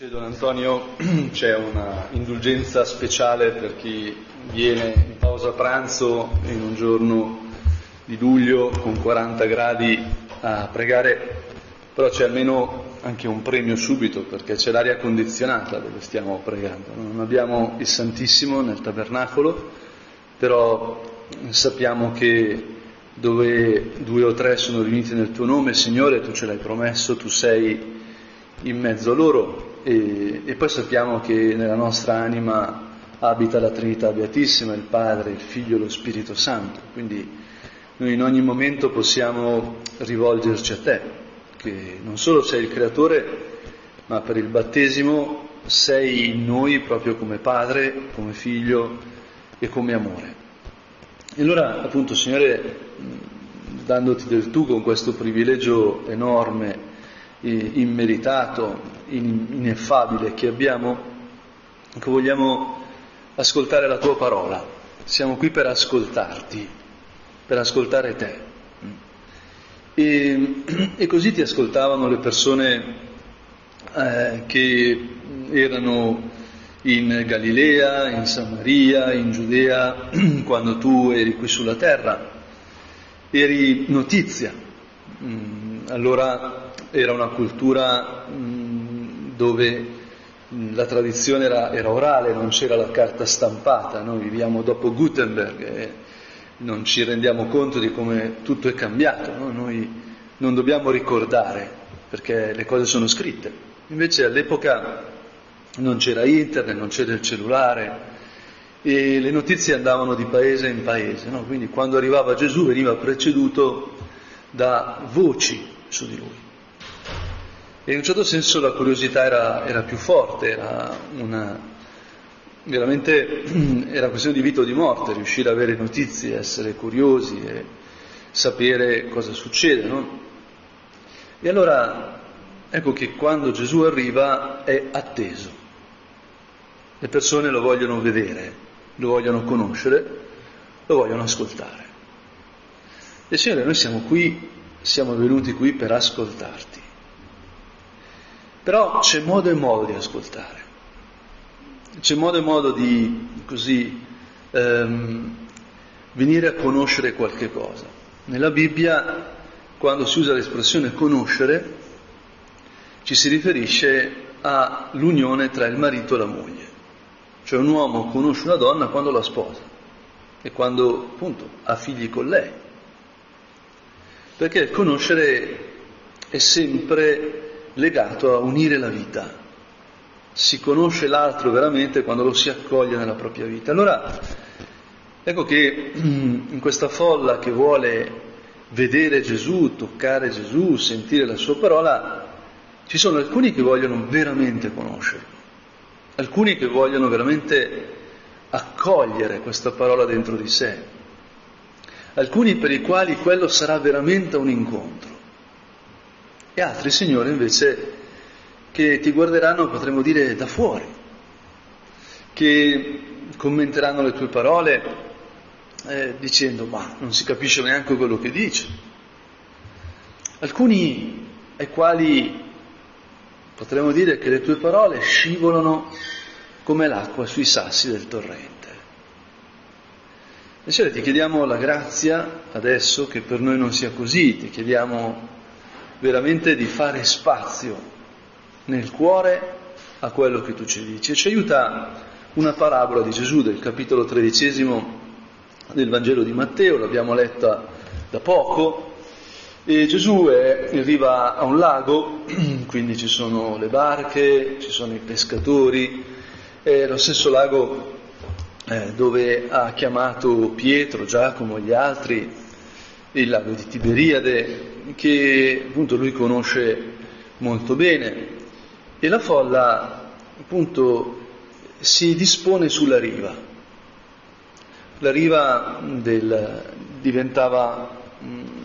C'è Don Antonio, c'è una indulgenza speciale per chi viene in pausa pranzo in un giorno di luglio con 40 gradi a pregare, però c'è almeno anche un premio subito perché c'è l'aria condizionata dove stiamo pregando. Non abbiamo il Santissimo nel tabernacolo, però sappiamo che dove due o tre sono riuniti nel tuo nome, Signore, tu ce l'hai promesso, tu sei in mezzo a loro e, e, poi sappiamo che nella nostra anima abita la Trinità Beatissima, il Padre, il Figlio e lo Spirito Santo. Quindi noi in ogni momento possiamo rivolgerci a te, che non solo sei il Creatore, ma per il battesimo sei in noi proprio come Padre, come Figlio e come amore. E allora appunto Signore, dandoti del tu con questo privilegio enorme, immeritato, ineffabile che abbiamo, che vogliamo ascoltare la tua parola. Siamo qui per ascoltarti, per ascoltare te. E, e così ti ascoltavano le persone eh, che erano in Galilea, in Samaria, in Giudea, quando tu eri qui sulla terra. Eri notizia. Allora era una cultura dove la tradizione era, era, orale, non c'era la carta stampata, noi viviamo dopo Gutenberg e non ci rendiamo conto di come tutto è cambiato, no? noi non dobbiamo ricordare perché le cose sono scritte, invece all'epoca non c'era internet, non c'era il cellulare e le notizie andavano di paese in paese, no? quindi quando arrivava Gesù veniva preceduto da voci su di lui. E in un certo senso la curiosità era, era più forte, era una, veramente era questione di vita o di morte, riuscire ad avere notizie, essere curiosi e sapere cosa succede. No? E allora ecco che quando Gesù arriva è atteso. Le persone lo vogliono vedere, lo vogliono conoscere, lo vogliono ascoltare. E Signore, noi siamo qui, siamo venuti qui per ascoltarti. Però c'è modo e modo di ascoltare, c'è modo e modo di così ehm, venire a conoscere qualche cosa. Nella Bibbia, quando si usa l'espressione conoscere, ci si riferisce all'unione tra il marito e la moglie. Cioè un uomo conosce una donna quando la sposa e quando appunto ha figli con lei. Perché conoscere è sempre legato a unire la vita. Si conosce l'altro veramente quando lo si accoglie nella propria vita. Allora, ecco che in questa folla che vuole vedere Gesù, toccare Gesù, sentire la sua parola, ci sono alcuni che vogliono veramente conoscerlo, alcuni che vogliono veramente accogliere questa parola dentro di sé, alcuni per i quali quello sarà veramente un incontro e altri, Signore, invece che ti guarderanno, potremmo dire, da fuori, che commenteranno le tue parole eh, dicendo ma non si capisce neanche quello che dice. Alcuni ai quali potremmo dire che le tue parole scivolano come l'acqua sui sassi del torrente. E Signore ti chiediamo la grazia adesso che per noi non sia così, ti chiediamo veramente di fare spazio nel cuore a quello che tu ci dici. E ci aiuta una parabola di Gesù del capitolo tredicesimo del Vangelo di Matteo, l'abbiamo letta da poco, e Gesù è in riva a un lago, quindi ci sono le barche, ci sono i pescatori, è lo stesso lago eh, dove ha chiamato Pietro, Giacomo e gli altri, il lago di Tiberiade, che appunto lui conosce molto bene e la folla appunto si dispone sulla riva. La riva del, diventava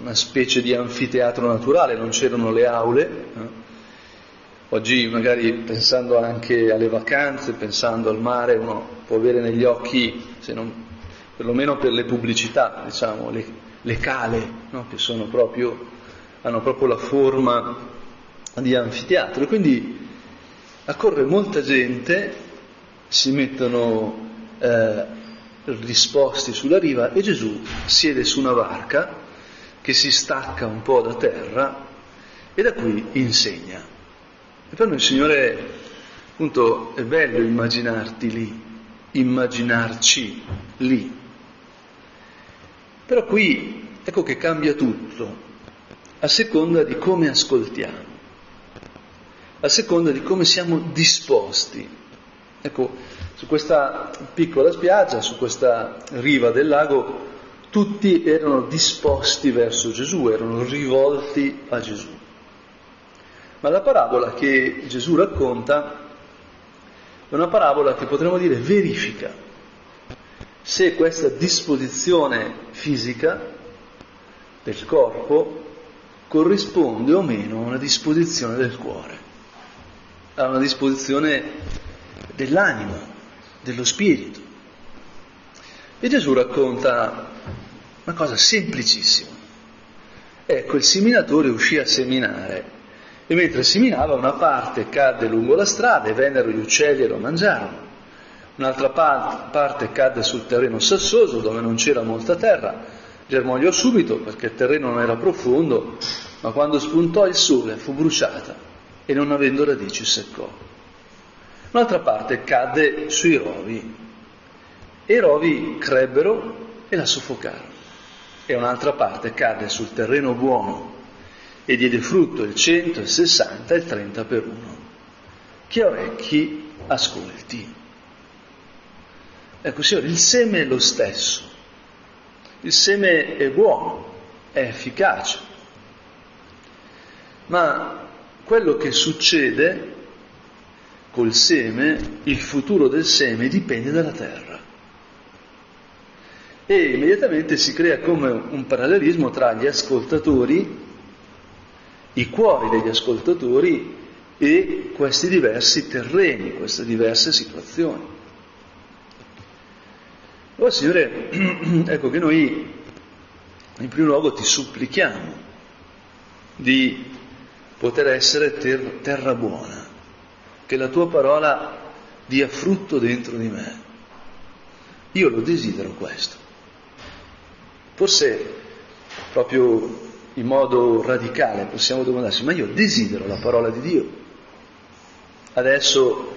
una specie di anfiteatro naturale, non c'erano le aule. Eh? Oggi magari pensando anche alle vacanze, pensando al mare, uno può avere negli occhi, se non, perlomeno per le pubblicità, diciamo, le, le cale, no? che proprio hanno proprio la forma di anfiteatro. E quindi accorre molta gente, si mettono eh, disposti sulla riva e Gesù siede su una barca che si stacca un po' da terra e da qui insegna. E per noi, Signore, appunto, è bello immaginarti lì, immaginarci lì. Però qui ecco che cambia tutto, a seconda di come ascoltiamo, a seconda di come siamo disposti. Ecco, su questa piccola spiaggia, su questa riva del lago, tutti erano disposti verso Gesù, erano rivolti a Gesù. Ma la parabola che Gesù racconta è una parabola che potremmo dire verifica se questa disposizione fisica del corpo corrisponde o meno a una disposizione del cuore, a una disposizione dell'anima, dello spirito. E Gesù racconta una cosa semplicissima. Ecco, il seminatore uscì a seminare e mentre seminava una parte cadde lungo la strada e vennero gli uccelli e lo mangiarono. Un'altra parte cadde sul terreno sassoso dove non c'era molta terra, germogliò subito perché il terreno non era profondo, ma quando spuntò il sole fu bruciata e non avendo radici seccò. Un'altra parte cadde sui rovi e i rovi crebbero e la soffocarono. E un'altra parte cadde sul terreno buono e diede frutto il 100, il 60 e il 30 per uno. Ha orecchi ascolti. Ecco, Signore, il seme è lo stesso. Il seme è buono, è efficace. Ma quello che succede col seme, il futuro del seme dipende dalla terra. E immediatamente si crea come un parallelismo tra gli ascoltatori i cuori degli ascoltatori e questi diversi terreni, queste diverse situazioni. Allora Signore, ecco che noi in primo luogo ti supplichiamo di poter essere ter- terra buona, che la tua parola dia frutto dentro di me. Io lo desidero questo. Forse proprio in modo radicale possiamo domandarci, ma io desidero la parola di Dio. Adesso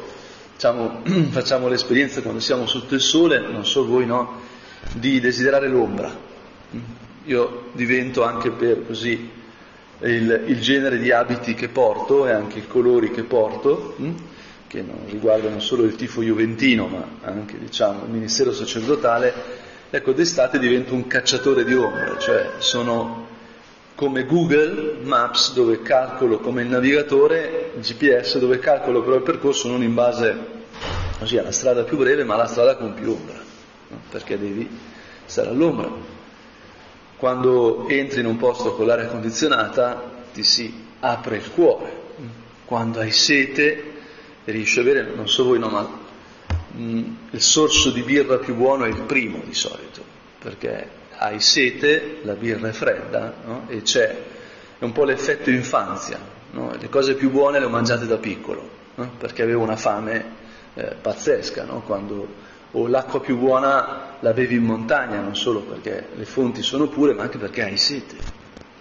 diciamo, facciamo l'esperienza quando siamo sotto il sole, non so voi no, di desiderare l'ombra. Io divento anche per così il, il genere di abiti che porto e anche i colori che porto, che non riguardano solo il tifo juventino, ma anche diciamo, il ministero sacerdotale, ecco, d'estate divento un cacciatore di ombre, cioè sono come Google Maps dove calcolo come il navigatore, GPS dove calcolo però il percorso non in base così alla strada più breve ma alla strada con più ombra, no? perché devi stare all'ombra. Quando entri in un posto con l'aria condizionata ti si apre il cuore, quando hai sete riesci a avere, non so voi no, ma mh, mm, il sorso di birra più buono è il primo di solito, perché hai sete, la birra è fredda no? e c'è è un po' l'effetto infanzia, no? le cose più buone le ho mangiate da piccolo, no? perché avevo una fame eh, pazzesca, quando, o l'acqua più buona la bevi in montagna, non solo perché le fonti sono pure, ma anche perché hai sete,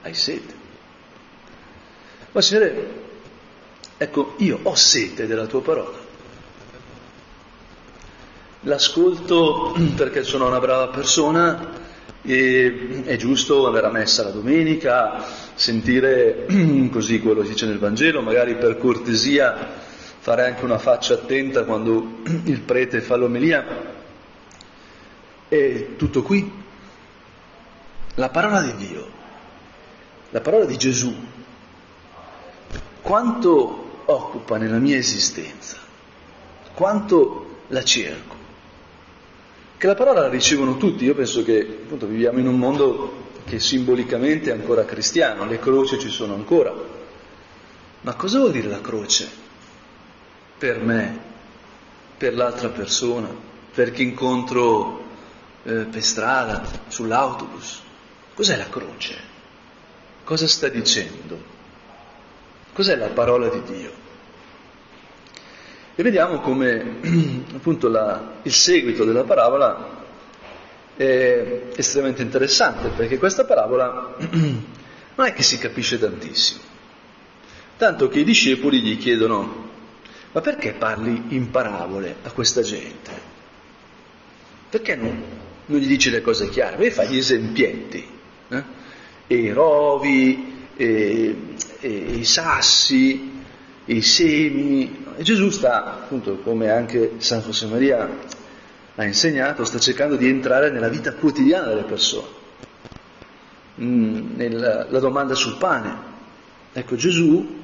hai sete. Ma Signore, ecco, io ho sete della tua parola. L'ascolto perché sono una brava persona, e è giusto andare a messa la domenica, sentire così quello che dice nel Vangelo, magari per cortesia fare anche una faccia attenta quando il prete fa l'omelia. E tutto qui. La parola di Dio, la parola di Gesù, quanto occupa nella mia esistenza, quanto la cerco che la parola la ricevono tutti, io penso che appunto, viviamo in un mondo che simbolicamente è ancora cristiano, le croci ci sono ancora. Ma cosa vuol dire la croce per me, per l'altra persona, per chi incontro eh, per strada, sull'autobus? Cos'è la croce? Cosa sta dicendo? Cos'è la parola di Dio? E vediamo come appunto la, il seguito della parabola è estremamente interessante, perché questa parabola non è che si capisce tantissimo, tanto che i discepoli gli chiedono, ma perché parli in parabole a questa gente? Perché non, non gli dici le cose chiare? Perché fai gli esempietti? Eh? E i rovi, e, e i sassi, i semi. E Gesù sta, appunto, come anche San José Maria ha insegnato, sta cercando di entrare nella vita quotidiana delle persone. Mm, nella, la domanda sul pane. Ecco, Gesù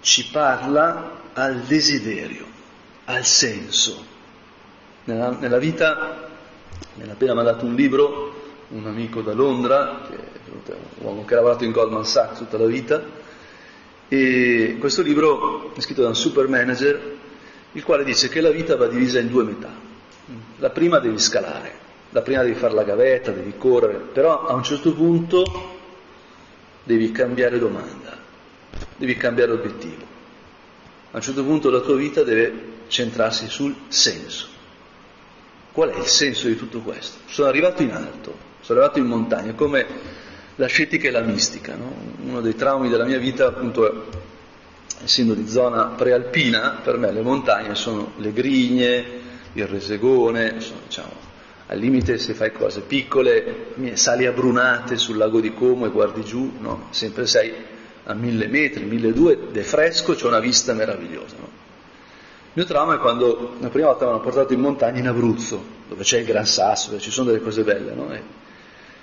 ci parla al desiderio, al senso. Nella, nella vita, mi ha appena mandato un libro, un amico da Londra, che un uomo che ha lavorato in Goldman Sachs tutta la vita, e questo libro è scritto da un super manager, il quale dice che la vita va divisa in due metà. La prima devi scalare, la prima devi fare la gavetta, devi correre, però a un certo punto devi cambiare domanda, devi cambiare obiettivo. A un certo punto la tua vita deve centrarsi sul senso. Qual è il senso di tutto questo? Sono arrivato in alto, sono arrivato in montagna, come l'ascetica e la mistica. No? Uno dei traumi della mia vita, appunto, essendo di zona prealpina, per me le montagne sono le grigne, il resegone, sono, diciamo, al limite se fai cose piccole, sali a Brunate sul lago di Como e guardi giù, no? sempre sei a mille metri, mille due, è fresco, c'è una vista meravigliosa. No? Il mio trauma è quando la prima volta mi hanno portato in montagna in Abruzzo, dove c'è il Gran Sasso, dove ci sono delle cose belle, no?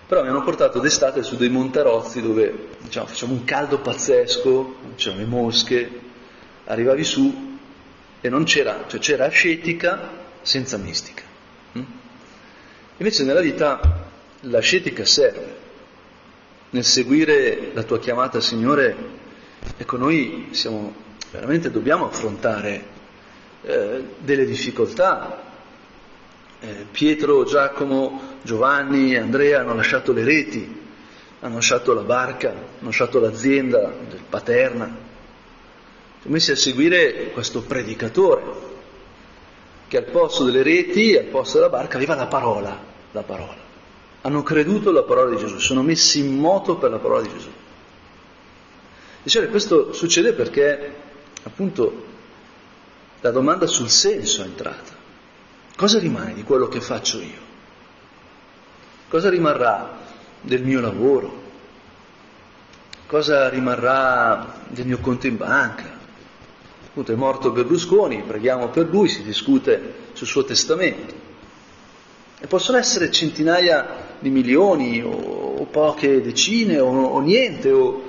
Però mi hanno portato d'estate su dei montarozzi dove diciamo, facciamo un caldo pazzesco, c'erano le mosche, arrivavi su e non c'era, cioè c'era ascetica senza mistica. Hm? Invece nella vita l'ascetica serve, nel seguire la tua chiamata, Signore, ecco, noi siamo, veramente dobbiamo affrontare eh, delle difficoltà. Eh, Pietro, Giacomo, Giovanni Andrea hanno lasciato le reti, hanno lasciato la barca, hanno lasciato l'azienda del paterna, sono messi a seguire questo predicatore che al posto delle reti, al posto della barca, aveva la parola, la parola. Hanno creduto alla parola di Gesù, sono messi in moto per la parola di Gesù. Dicevo, questo succede perché appunto la domanda sul senso è entrata. Cosa rimane di quello che faccio io? Cosa rimarrà del mio lavoro? Cosa rimarrà del mio conto in banca? Appunto è morto Berlusconi, preghiamo per lui, si discute sul suo testamento. E possono essere centinaia di milioni o, o poche decine o, o niente o,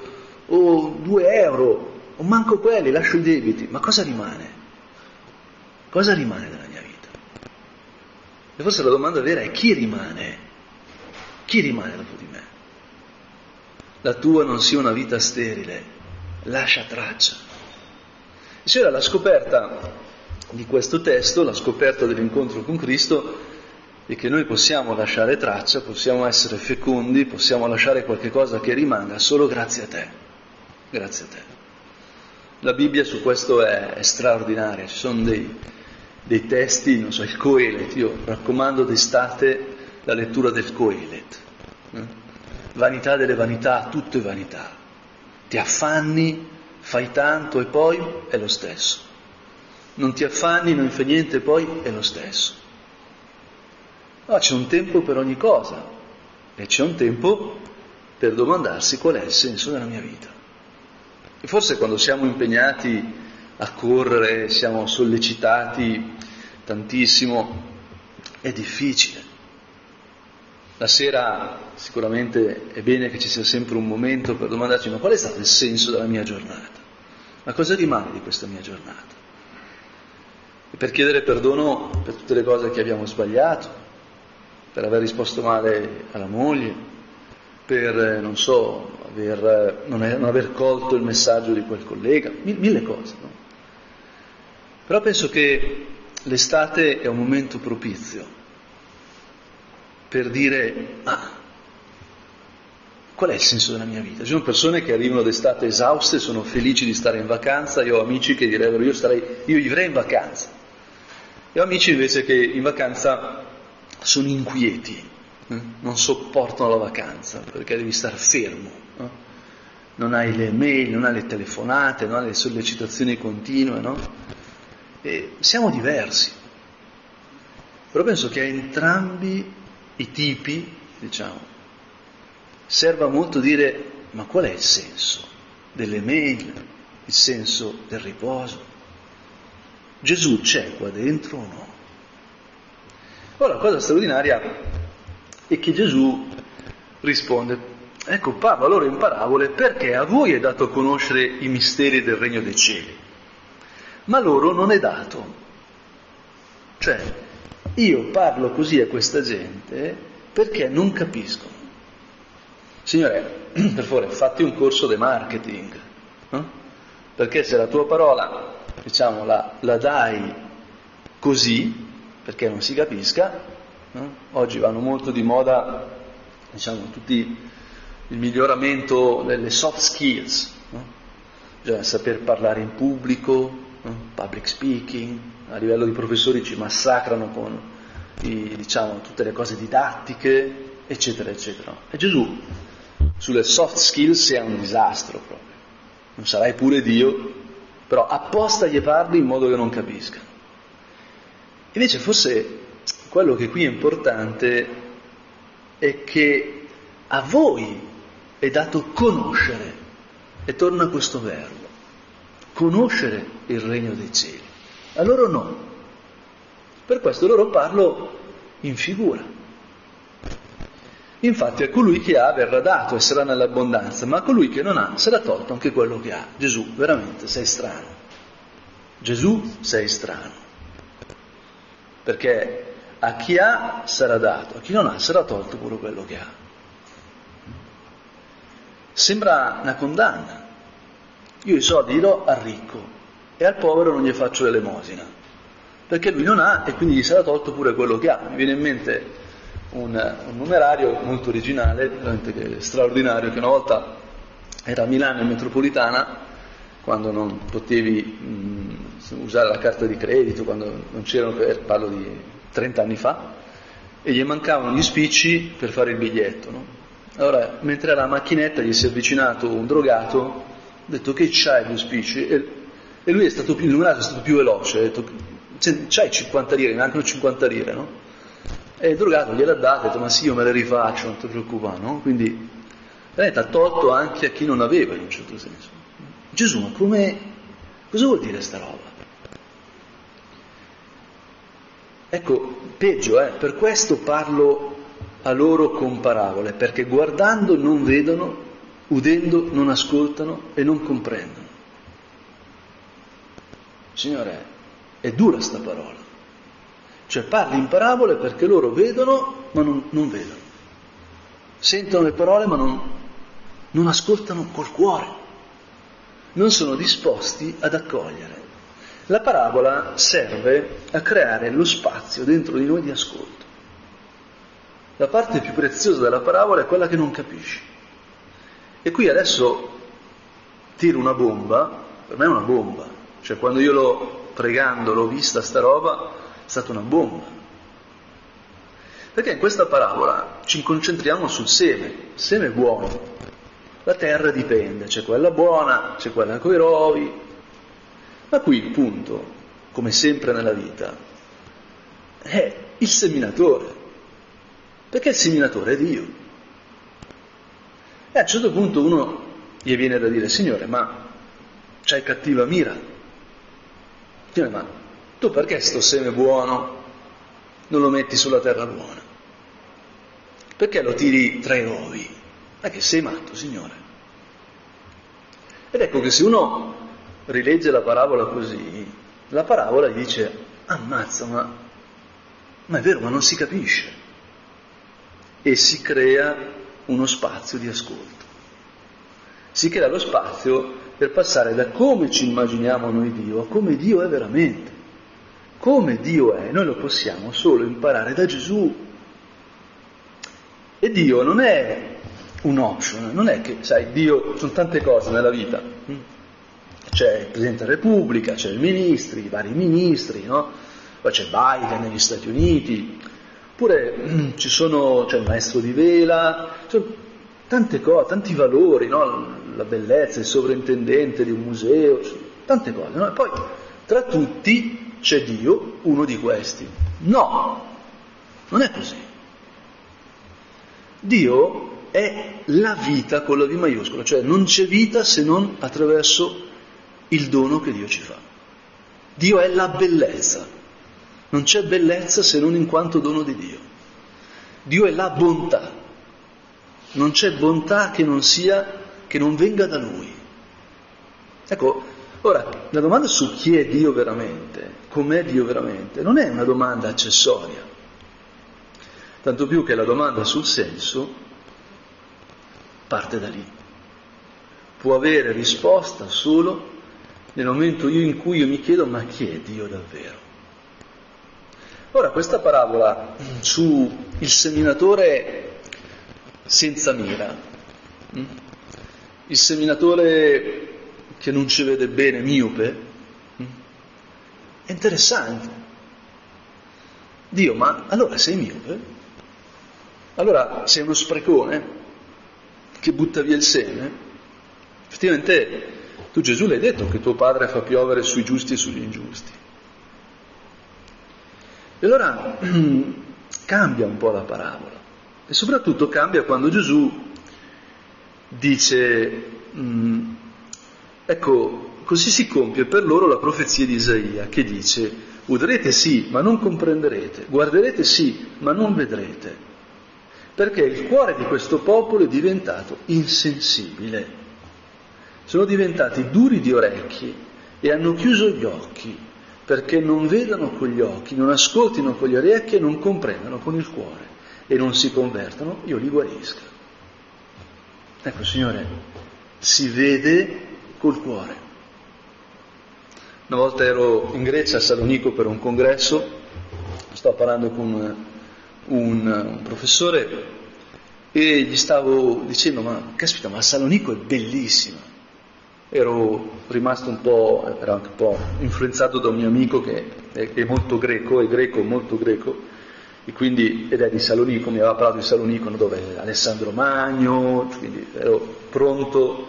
o due euro o manco quelli, lascio i debiti, ma cosa rimane? Cosa rimane vita? E forse la domanda vera è chi rimane? Chi rimane dopo di me? La tua non sia una vita sterile, lascia traccia. E c'era la scoperta di questo testo, la scoperta dell'incontro con Cristo, è che noi possiamo lasciare traccia, possiamo essere fecondi, possiamo lasciare qualche cosa che rimanga solo grazie a te. Grazie a te. La Bibbia su questo è, è straordinaria, ci sono dei, dei testi, non so, il Coelet, io raccomando d'estate la lettura del Coelet. Eh? Vanità delle vanità, tutto è vanità. Ti affanni, fai tanto e poi è lo stesso. Non ti affanni, non fai niente e poi è lo stesso. No, c'è un tempo per ogni cosa e c'è un tempo per domandarsi qual è il senso della mia vita. E forse quando siamo impegnati a correre, siamo sollecitati tantissimo, è difficile. La sera sicuramente è bene che ci sia sempre un momento per domandarci ma qual è stato il senso della mia giornata? Ma cosa rimane di questa mia giornata? E per chiedere perdono per tutte le cose che abbiamo sbagliato, per aver risposto male alla moglie, per, non so, aver, non, è, non aver colto il messaggio di quel collega, mille cose. No? Però penso che l'estate è un momento propizio per dire, ah, qual è il senso della mia vita? Ci sono persone che arrivano d'estate esauste, sono felici di stare in vacanza, io ho amici che direbbero io, starei, io vivrei in vacanza. E ho amici invece che in vacanza sono inquieti, eh? non sopportano la vacanza perché devi stare fermo. No? Non hai le mail, non hai le telefonate, non hai le sollecitazioni continue, no? E siamo diversi. Però penso che a entrambi i tipi, diciamo, serva molto dire ma qual è il senso delle mail, il senso del riposo? Gesù c'è qua dentro o no? Ora la cosa straordinaria è che Gesù risponde, ecco parlo loro in parabole perché a voi è dato conoscere i misteri del regno dei cieli, ma loro non è dato. Cioè, io parlo così a questa gente perché non capiscono. Signore, per favore, fatti un corso di marketing, no? perché se la tua parola diciamo, la, la dai così, perché non si capisca, no? oggi vanno molto di moda, diciamo, tutti il miglioramento delle soft skills, no? bisogna saper parlare in pubblico? Public speaking, a livello di professori ci massacrano con i, diciamo, tutte le cose didattiche, eccetera, eccetera. E Gesù sulle soft skills è un disastro proprio. Non sarai pure Dio però apposta gli parli in modo che non capisca. Invece forse quello che qui è importante è che a voi è dato conoscere, e torna questo verbo, conoscere il regno dei cieli. A loro no. Per questo loro parlo in figura. Infatti a colui che ha verrà dato e sarà nell'abbondanza, ma a colui che non ha sarà tolto anche quello che ha. Gesù, veramente sei strano. Gesù sei strano. Perché a chi ha sarà dato, a chi non ha sarà tolto pure quello che ha. Sembra una condanna. Io i soldi li do al ricco e al povero non gli faccio l'elemosina, perché lui non ha e quindi gli sarà tolto pure quello che ha. Mi viene in mente un, un numerario molto originale, veramente straordinario, che una volta era a Milano in metropolitana, quando non potevi mh, usare la carta di credito, quando non c'erano, parlo di 30 anni fa, e gli mancavano gli spicci per fare il biglietto. No? Allora, mentre era la macchinetta, gli si è avvicinato un drogato, ha detto che c'hai gli spicci, e, lui è stato più illuminato, è stato più veloce, ha detto c'hai 50 lire, mancano 50 lire, no? E il drogato gliel'ha data, ha detto ma sì io me le rifaccio, non ti preoccupare, no? Quindi ha tolto anche a chi non aveva in un certo senso. Gesù, ma come, cosa vuol dire sta roba? Ecco, peggio, eh, per questo parlo a loro con parabole, perché guardando non vedono, udendo non ascoltano e non comprendono. Signore, è dura sta parola. Cioè parli in parabole perché loro vedono ma non, non vedono, sentono le parole ma non, non ascoltano col cuore, non sono disposti ad accogliere. La parabola serve a creare lo spazio dentro di noi di ascolto. La parte più preziosa della parabola è quella che non capisci. E qui adesso tiro una bomba, per me è una bomba, cioè quando io l'ho pregando, l'ho vista sta roba, è stata una bomba. Perché in questa parabola ci concentriamo sul seme, il seme è buono, la terra dipende, c'è quella buona, c'è quella coi rovi, ma qui il punto, come sempre nella vita, è il seminatore, perché il seminatore è Dio. E a un certo punto uno gli viene da dire, Signore, ma c'hai cattiva mira? Signore, ma tu perché sto seme buono non lo metti sulla terra buona? Perché lo tiri tra i rovi? Ma che sei matto, Signore? Ed ecco che se uno rilegge la parabola così, la parabola gli dice, ammazza, ma, ma è vero, ma non si capisce. E si crea uno spazio di ascolto. Si crea lo spazio per passare da come ci immaginiamo noi Dio a come Dio è veramente. Come Dio è, noi lo possiamo solo imparare da Gesù. E Dio non è un option, non è che, sai, Dio, sono tante cose nella vita. C'è il Presidente della Repubblica, c'è i ministri, i vari ministri, no? Poi c'è Biden negli Stati Uniti, oppure hm, ci sono, c'è il maestro di vela, cioè, tante cose, tanti valori, no? La bellezza, il sovrintendente di un museo, tante cose, no? E poi tra tutti c'è Dio, uno di questi. No, non è così. Dio è la vita con la V maiuscola, cioè non c'è vita se non attraverso il dono che Dio ci fa. Dio è la bellezza, non c'è bellezza se non in quanto dono di Dio. Dio è la bontà, non c'è bontà che non sia, che non venga da Lui. Ecco, ora, la domanda su chi è Dio veramente, com'è Dio veramente, non è una domanda accessoria, tanto più che la domanda sul senso parte da lì. Può avere risposta solo nel momento in cui io mi chiedo ma chi è Dio davvero? Ora questa parabola su il seminatore senza mira, hm? il seminatore che non ci vede bene, miope, hm? è interessante. Dio, ma allora sei miope? Allora sei uno sprecone? che butta via il seme, effettivamente tu Gesù l'hai detto che tuo padre fa piovere sui giusti e sugli ingiusti. E allora cambia un po' la parabola e soprattutto cambia quando Gesù dice, mm, ecco, così si compie per loro la profezia di Isaia che dice, udrete sì, ma non comprenderete, guarderete sì, ma non vedrete perché il cuore di questo popolo è diventato insensibile. Sono diventati duri di orecchi e hanno chiuso gli occhi perché non vedano con gli occhi, non ascoltino con gli orecchi e non comprendano con il cuore e non si convertono, io li guarisco. Ecco, Signore, si vede col cuore. Una volta ero in Grecia a Salonico per un congresso, sto parlando con un, un professore e gli stavo dicendo, ma caspita, ma Salonico è bellissima. Ero rimasto un po', ero anche un po' influenzato da un mio amico che è, è molto greco, è greco, molto greco, e quindi, ed è di Salonico, mi aveva parlato di Salonico, dove Alessandro Magno, quindi ero pronto,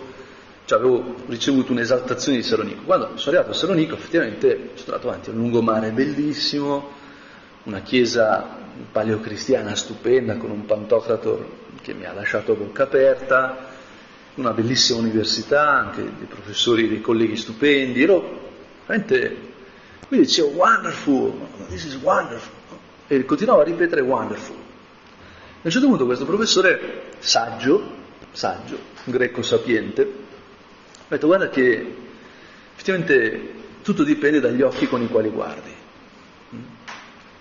cioè avevo ricevuto un'esaltazione di Salonico. Quando sono arrivato a Salonico, effettivamente sono andato avanti, un lungomare bellissimo, una chiesa paleocristiana stupenda con un pantocrator che mi ha lasciato bocca aperta, una bellissima università, anche dei professori, dei colleghi stupendi, ero veramente, quindi dicevo wonderful, this is wonderful, e continuavo a ripetere wonderful. A un certo punto questo professore saggio, saggio, greco sapiente, ha detto guarda che effettivamente tutto dipende dagli occhi con i quali guardi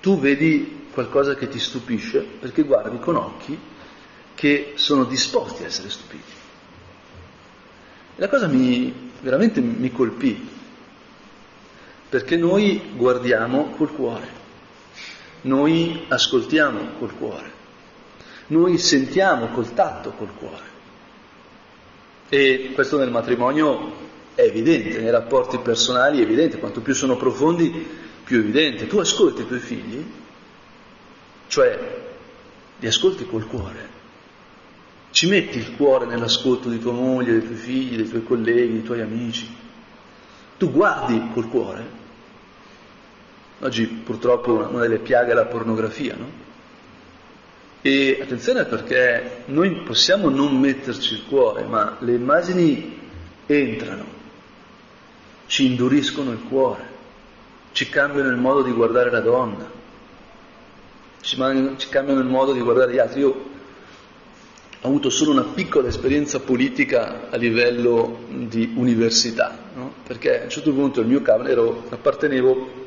tu vedi qualcosa che ti stupisce perché guardi con occhi che sono disposti a essere stupiti. La cosa mi, veramente mi colpì, perché noi guardiamo col cuore, noi ascoltiamo col cuore, noi sentiamo col tatto col cuore. E questo nel matrimonio è evidente, nei rapporti personali è evidente, quanto più sono profondi più evidente. Tu ascolti i tuoi figli, cioè li ascolti col cuore. Ci metti il cuore nell'ascolto di tua moglie, dei tuoi figli, dei tuoi colleghi, dei tuoi amici. Tu guardi col cuore. Oggi purtroppo una delle piaghe è la pornografia, no? E attenzione perché noi possiamo non metterci il cuore, ma le immagini entrano, ci induriscono il cuore ci cambiano il modo di guardare la donna, ci, ci cambiano il modo di guardare gli altri. Io ho avuto solo una piccola esperienza politica a livello di università, no? perché a un certo punto il mio cavolo ero, appartenevo,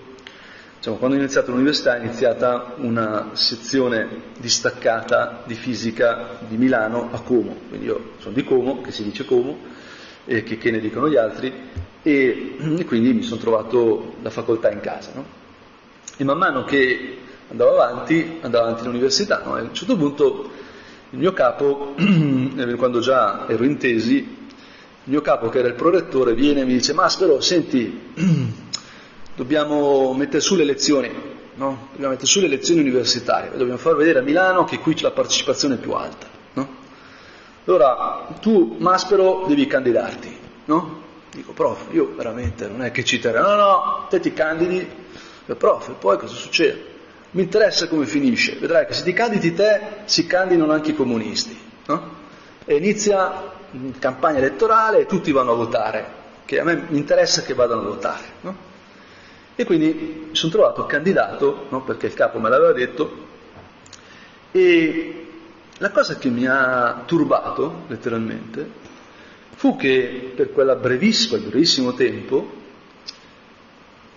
diciamo, quando ho iniziato l'università è iniziata una sezione distaccata di fisica di Milano a Como, quindi io sono di Como, che si dice Como, e che, che ne dicono gli altri, e, e quindi mi sono trovato la facoltà in casa. No? E man mano che andavo avanti, andavo avanti all'università, no? a un certo punto il mio capo, quando già ero in tesi, il mio capo che era il prorettore viene e mi dice Maspero, senti, dobbiamo mettere su le lezioni, no? dobbiamo mettere su le lezioni universitarie, dobbiamo far vedere a Milano che qui la partecipazione più alta. No? Allora, tu Maspero devi candidarti, no? Dico, prof, io veramente non è che ci terrò, no, no, te ti candidi, prof, e poi cosa succede? Mi interessa come finisce, vedrai che se ti candidi te si candidano anche i comunisti, no? E inizia campagna elettorale e tutti vanno a votare, che a me mi interessa che vadano a votare, no? E quindi mi sono trovato candidato, no? perché il capo me l'aveva detto, e la cosa che mi ha turbato, letteralmente, fu che per brevissima, brevissimo tempo,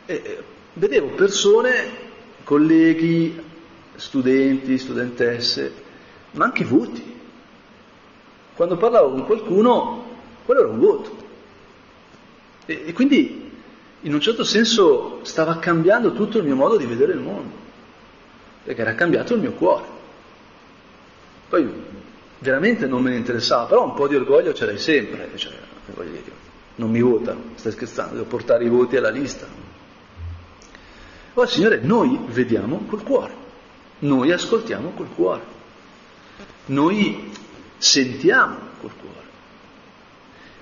eh, vedevo persone colleghi, studenti, studentesse, ma anche voti. Quando parlavo con qualcuno, quello era un voto. E, e quindi, in un certo senso, stava cambiando tutto il mio modo di vedere il mondo, perché era cambiato il mio cuore. Poi veramente non me ne interessava, però un po' di orgoglio ce l'hai sempre, cioè, non mi votano, stai scherzando, devo portare i voti alla lista. Oh Signore, noi vediamo col cuore, noi ascoltiamo col cuore, noi sentiamo col cuore.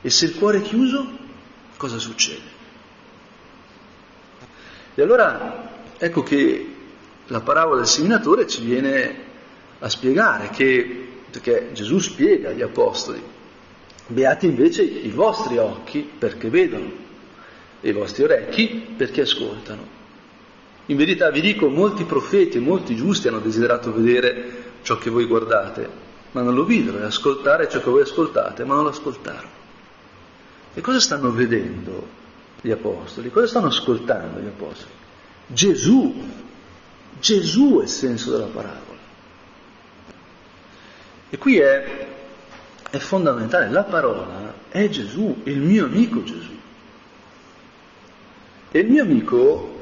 E se il cuore è chiuso, cosa succede? E allora ecco che la parabola del seminatore ci viene a spiegare che, perché Gesù spiega agli apostoli, beati invece i vostri occhi perché vedono e i vostri orecchi perché ascoltano. In verità vi dico, molti profeti e molti giusti hanno desiderato vedere ciò che voi guardate, ma non lo videro, e ascoltare ciò che voi ascoltate, ma non lo ascoltarono. E cosa stanno vedendo gli apostoli? Cosa stanno ascoltando gli apostoli? Gesù. Gesù è il senso della parabola. E qui è, è fondamentale, la parola è Gesù, il mio amico Gesù. E il mio amico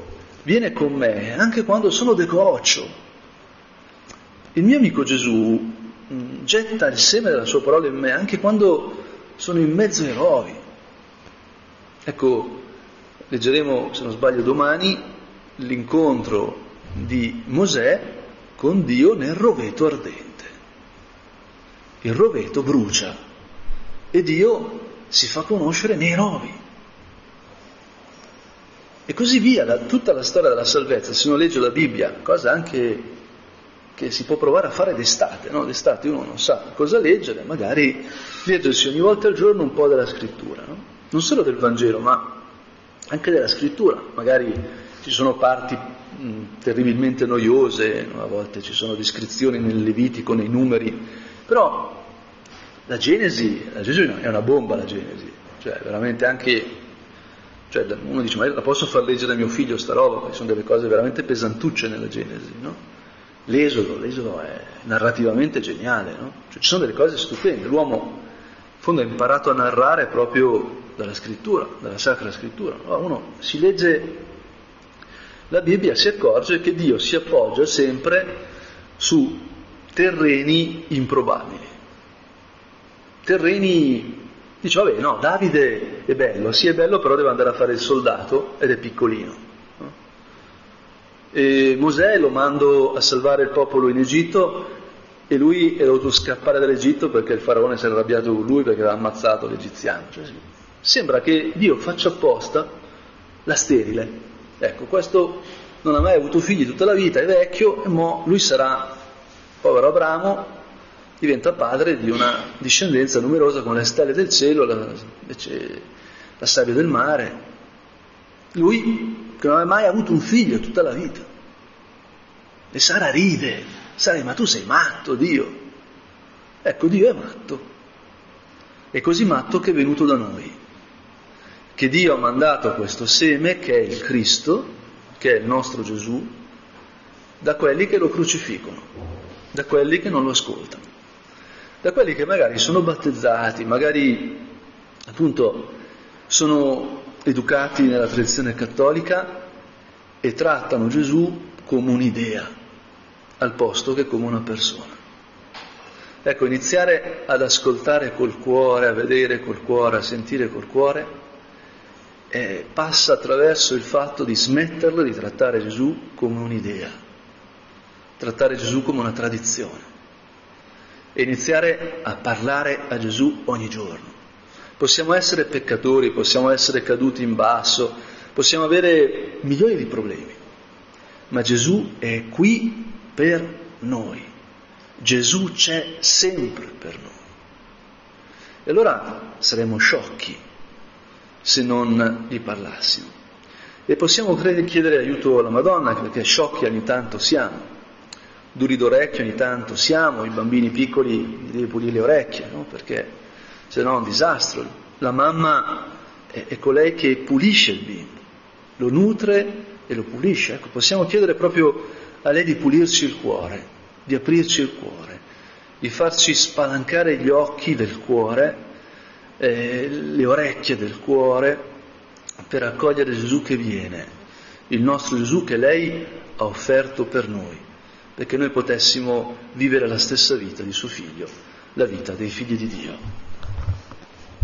viene con me anche quando sono decoccio. Il mio amico Gesù mm, getta il seme della sua parola in me anche quando sono in mezzo ai eroi. Ecco, leggeremo, se non sbaglio, domani l'incontro di Mosè con Dio nel roveto ardente. Il roveto brucia e Dio si fa conoscere nei rovi. E così via, la, tutta la storia della salvezza, se uno legge la Bibbia, cosa anche che si può provare a fare d'estate, no? D'estate uno non sa cosa leggere, magari leggersi ogni volta al giorno un po' della scrittura, no? Non solo del Vangelo, ma anche della scrittura. Magari ci sono parti mh, terribilmente noiose, no? a volte ci sono descrizioni nel Levitico, nei numeri, però la Genesi, la Genesi è una bomba la Genesi, cioè veramente anche cioè uno dice, ma la posso far leggere a mio figlio sta roba, perché sono delle cose veramente pesantucce nella Genesi, no? L'esodo, l'esodo è narrativamente geniale, no? Cioè, ci sono delle cose stupende, l'uomo in fondo ha imparato a narrare proprio dalla scrittura, dalla sacra scrittura. Allora, uno si legge la Bibbia si accorge che Dio si appoggia sempre su terreni improbabili, terreni Dice, vabbè, no, Davide è bello, sì è bello, però deve andare a fare il soldato ed è piccolino. E Mosè lo mando a salvare il popolo in Egitto e lui è dovuto scappare dall'Egitto perché il faraone si era arrabbiato con lui perché aveva ammazzato l'egiziano. Cioè, sembra che Dio faccia apposta la sterile. Ecco, questo non ha mai avuto figli tutta la vita, è vecchio e mo lui sarà, povero Abramo, diventa padre di una discendenza numerosa come le stelle del cielo, la, la sabbia del mare. Lui che non ha mai avuto un figlio tutta la vita. E Sara ride, Sara ma tu sei matto Dio. Ecco, Dio è matto. È così matto che è venuto da noi. Che Dio ha mandato questo seme, che è il Cristo, che è il nostro Gesù, da quelli che lo crocificano, da quelli che non lo ascoltano da quelli che magari sono battezzati, magari appunto sono educati nella tradizione cattolica e trattano Gesù come un'idea al posto che come una persona. Ecco, iniziare ad ascoltare col cuore, a vedere col cuore, a sentire col cuore, eh, passa attraverso il fatto di smetterlo di trattare Gesù come un'idea, trattare Gesù come una tradizione e iniziare a parlare a Gesù ogni giorno. Possiamo essere peccatori, possiamo essere caduti in basso, possiamo avere milioni di problemi, ma Gesù è qui per noi. Gesù c'è sempre per noi. E allora saremmo sciocchi se non gli parlassimo. E possiamo chiedere aiuto alla Madonna, perché sciocchi ogni tanto siamo, duri d'orecchio ogni tanto siamo, i bambini piccoli devi pulire le orecchie, no? perché se no è un disastro. La mamma è, è colei che pulisce il bimbo, lo nutre e lo pulisce. Ecco, possiamo chiedere proprio a lei di pulirci il cuore, di aprirci il cuore, di farci spalancare gli occhi del cuore, eh, le orecchie del cuore, per accogliere Gesù che viene, il nostro Gesù che lei ha offerto per noi, perché noi potessimo vivere la stessa vita di suo figlio, la vita dei figli di Dio.